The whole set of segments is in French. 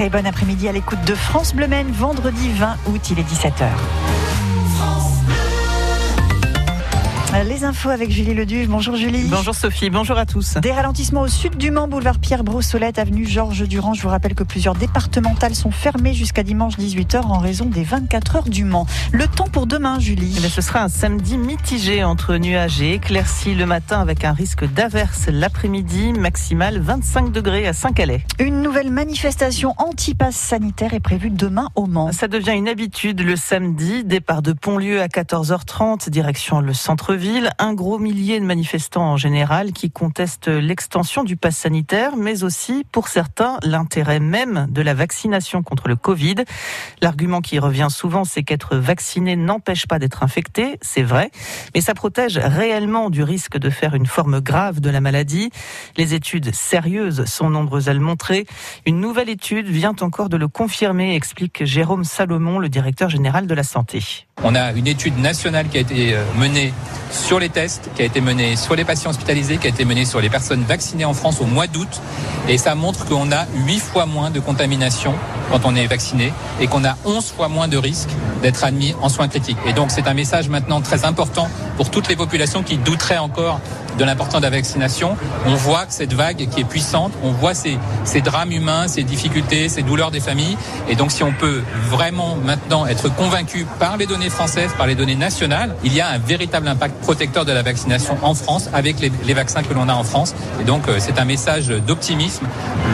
Très bon après-midi à l'écoute de France Bleu Maine, vendredi 20 août, il est 17h. Les infos avec Julie Leduge. Bonjour Julie. Bonjour Sophie, bonjour à tous. Des ralentissements au sud du Mans, boulevard Pierre Brossolette, avenue Georges Durand. Je vous rappelle que plusieurs départementales sont fermées jusqu'à dimanche 18h en raison des 24 heures du Mans. Le temps pour demain, Julie eh Ce sera un samedi mitigé entre nuages et éclaircies le matin avec un risque d'averse l'après-midi, maximal 25 degrés à Saint-Calais. Une nouvelle manifestation anti-pass sanitaire est prévue demain au Mans. Ça devient une habitude le samedi, départ de Pontlieu à 14h30, direction le centre-ville un gros millier de manifestants en général qui contestent l'extension du pass sanitaire, mais aussi, pour certains, l'intérêt même de la vaccination contre le Covid. L'argument qui revient souvent, c'est qu'être vacciné n'empêche pas d'être infecté, c'est vrai, mais ça protège réellement du risque de faire une forme grave de la maladie. Les études sérieuses sont nombreuses à le montrer. Une nouvelle étude vient encore de le confirmer, explique Jérôme Salomon, le directeur général de la santé. On a une étude nationale qui a été euh, menée sur les tests, qui a été menée sur les patients hospitalisés, qui a été menée sur les personnes vaccinées en France au mois d'août. Et ça montre qu'on a 8 fois moins de contamination quand on est vacciné et qu'on a 11 fois moins de risques d'être admis en soins critiques. Et donc c'est un message maintenant très important pour toutes les populations qui douteraient encore de l'importance de la vaccination. On voit que cette vague qui est puissante, on voit ces, ces drames humains, ces difficultés, ces douleurs des familles. Et donc si on peut vraiment maintenant être convaincu par les données françaises, par les données nationales, il y a un véritable impact protecteur de la vaccination en France avec les, les vaccins que l'on a en France. Et donc euh, c'est un message d'optimisme.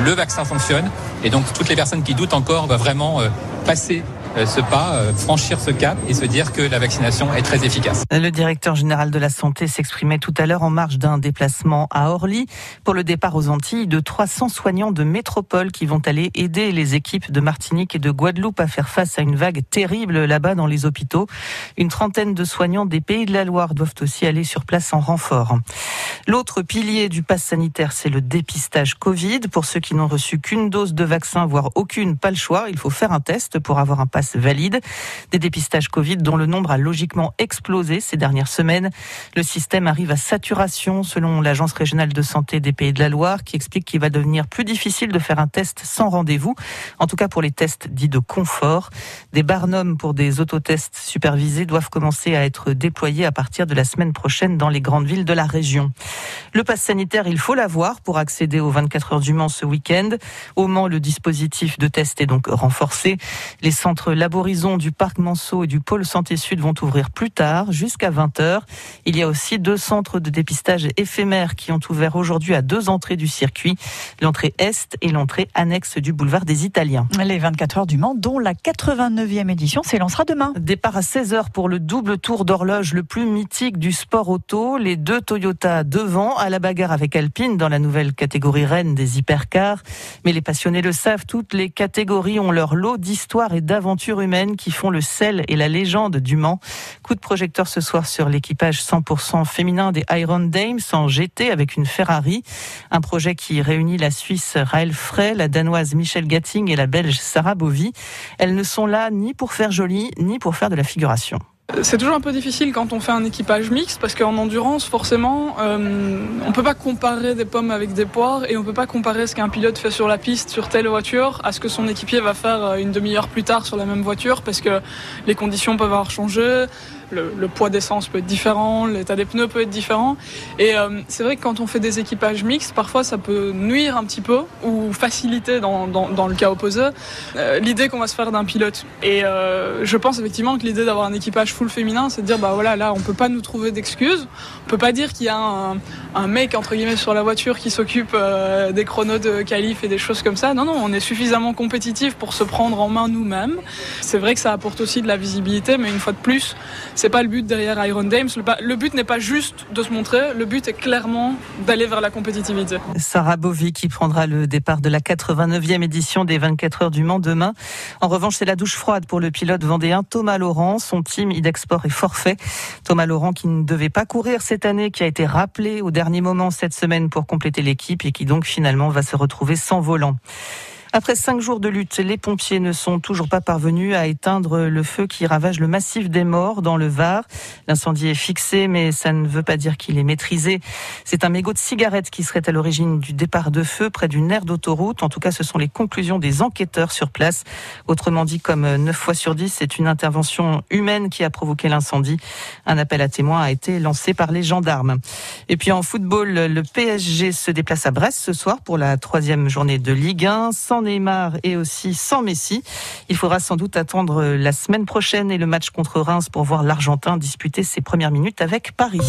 Le vaccin fonctionne. Et donc toutes les personnes qui doutent encore vont vraiment euh, passer ce pas, euh, franchir ce cap et se dire que la vaccination est très efficace. Le directeur général de la santé s'exprimait tout à l'heure en marge d'un déplacement à Orly pour le départ aux Antilles de 300 soignants de métropole qui vont aller aider les équipes de Martinique et de Guadeloupe à faire face à une vague terrible là-bas dans les hôpitaux. Une trentaine de soignants des Pays de la Loire doivent aussi aller sur place en renfort. L'autre pilier du pass sanitaire, c'est le dépistage Covid. Pour ceux qui n'ont reçu qu'une dose de vaccin, voire aucune, pas le choix. Il faut faire un test pour avoir un pass valide. Des dépistages Covid dont le nombre a logiquement explosé ces dernières semaines. Le système arrive à saturation selon l'Agence régionale de santé des Pays de la Loire qui explique qu'il va devenir plus difficile de faire un test sans rendez-vous. En tout cas pour les tests dits de confort. Des barnums pour des autotests supervisés doivent commencer à être déployés à partir de la semaine prochaine dans les grandes villes de la région. Le pass sanitaire, il faut l'avoir pour accéder aux 24 heures du Mans ce week-end. Au Mans, le dispositif de test est donc renforcé. Les centres Laborizon du Parc Manceau et du Pôle Santé Sud vont ouvrir plus tard, jusqu'à 20h. Il y a aussi deux centres de dépistage éphémères qui ont ouvert aujourd'hui à deux entrées du circuit, l'entrée Est et l'entrée annexe du boulevard des Italiens. Les 24 heures du Mans, dont la 89e édition s'élancera demain. Départ à 16h pour le double tour d'horloge le plus mythique du sport auto. Les deux Toyota devant, à la bagarre avec Alpine dans la nouvelle catégorie reine des hypercars. Mais les passionnés le savent, toutes les catégories ont leur lot d'histoire et humaines qui font le sel et la légende du Mans. Coup de projecteur ce soir sur l'équipage 100% féminin des Iron Dames en GT avec une Ferrari. Un projet qui réunit la Suisse Raël Frey, la Danoise Michel Gatting et la Belge Sarah Bovy. Elles ne sont là ni pour faire joli, ni pour faire de la figuration. C'est toujours un peu difficile quand on fait un équipage mixte parce qu'en endurance, forcément, euh, on peut pas comparer des pommes avec des poires et on peut pas comparer ce qu'un pilote fait sur la piste sur telle voiture à ce que son équipier va faire euh, une demi-heure plus tard sur la même voiture parce que les conditions peuvent avoir changé, le, poids d'essence peut être différent, l'état des pneus peut être différent. Et euh, c'est vrai que quand on fait des équipages mixtes, parfois ça peut nuire un petit peu ou faciliter dans, le cas opposé euh, l'idée qu'on va se faire d'un pilote. Et euh, je pense effectivement que l'idée d'avoir un équipage full féminin, c'est de dire bah voilà là on peut pas nous trouver d'excuses, on peut pas dire qu'il y a un, un, mec entre guillemets sur la voiture qui s'occupe des chronos de qualif et des choses comme ça. Non non, on est suffisamment compétitif pour se prendre en main nous-mêmes. C'est vrai que ça apporte aussi de la visibilité, mais une fois de plus c'est pas le but derrière Iron Dames. Le, but n'est pas juste de se montrer, le but est clairement d'aller vers la compétitivité. Sarah Bovy qui prendra le départ de la 89e édition des 24 heures du Mans demain. En revanche, c'est la douche froide pour le pilote vendéen Thomas Laurent. Son team Idexport est forfait. Thomas Laurent qui ne devait pas courir cette année, qui a été rappelé au dernier moment cette semaine pour compléter l'équipe et qui donc finalement va se retrouver sans volant. Après cinq jours de lutte, les pompiers ne sont toujours pas parvenus à éteindre le feu qui ravage le massif des morts dans le Var. L'incendie est fixé, mais ça ne veut pas dire qu'il est maîtrisé. C'est un mégot de cigarette qui serait à l'origine du départ de feu près d'une aire d'autoroute. En tout cas, ce sont les conclusions des enquêteurs sur place. Autrement dit, comme 9 fois sur 10, c'est une intervention humaine qui a provoqué l'incendie. Un appel à témoins a été lancé par les gendarmes. Et puis en football, le PSG se déplace à Brest ce soir pour la troisième journée de Ligue 1, sans Neymar et aussi sans Messi. Il faudra sans doute attendre la semaine prochaine et le match contre Reims pour voir l'Argentin disputer ses premières minutes avec Paris.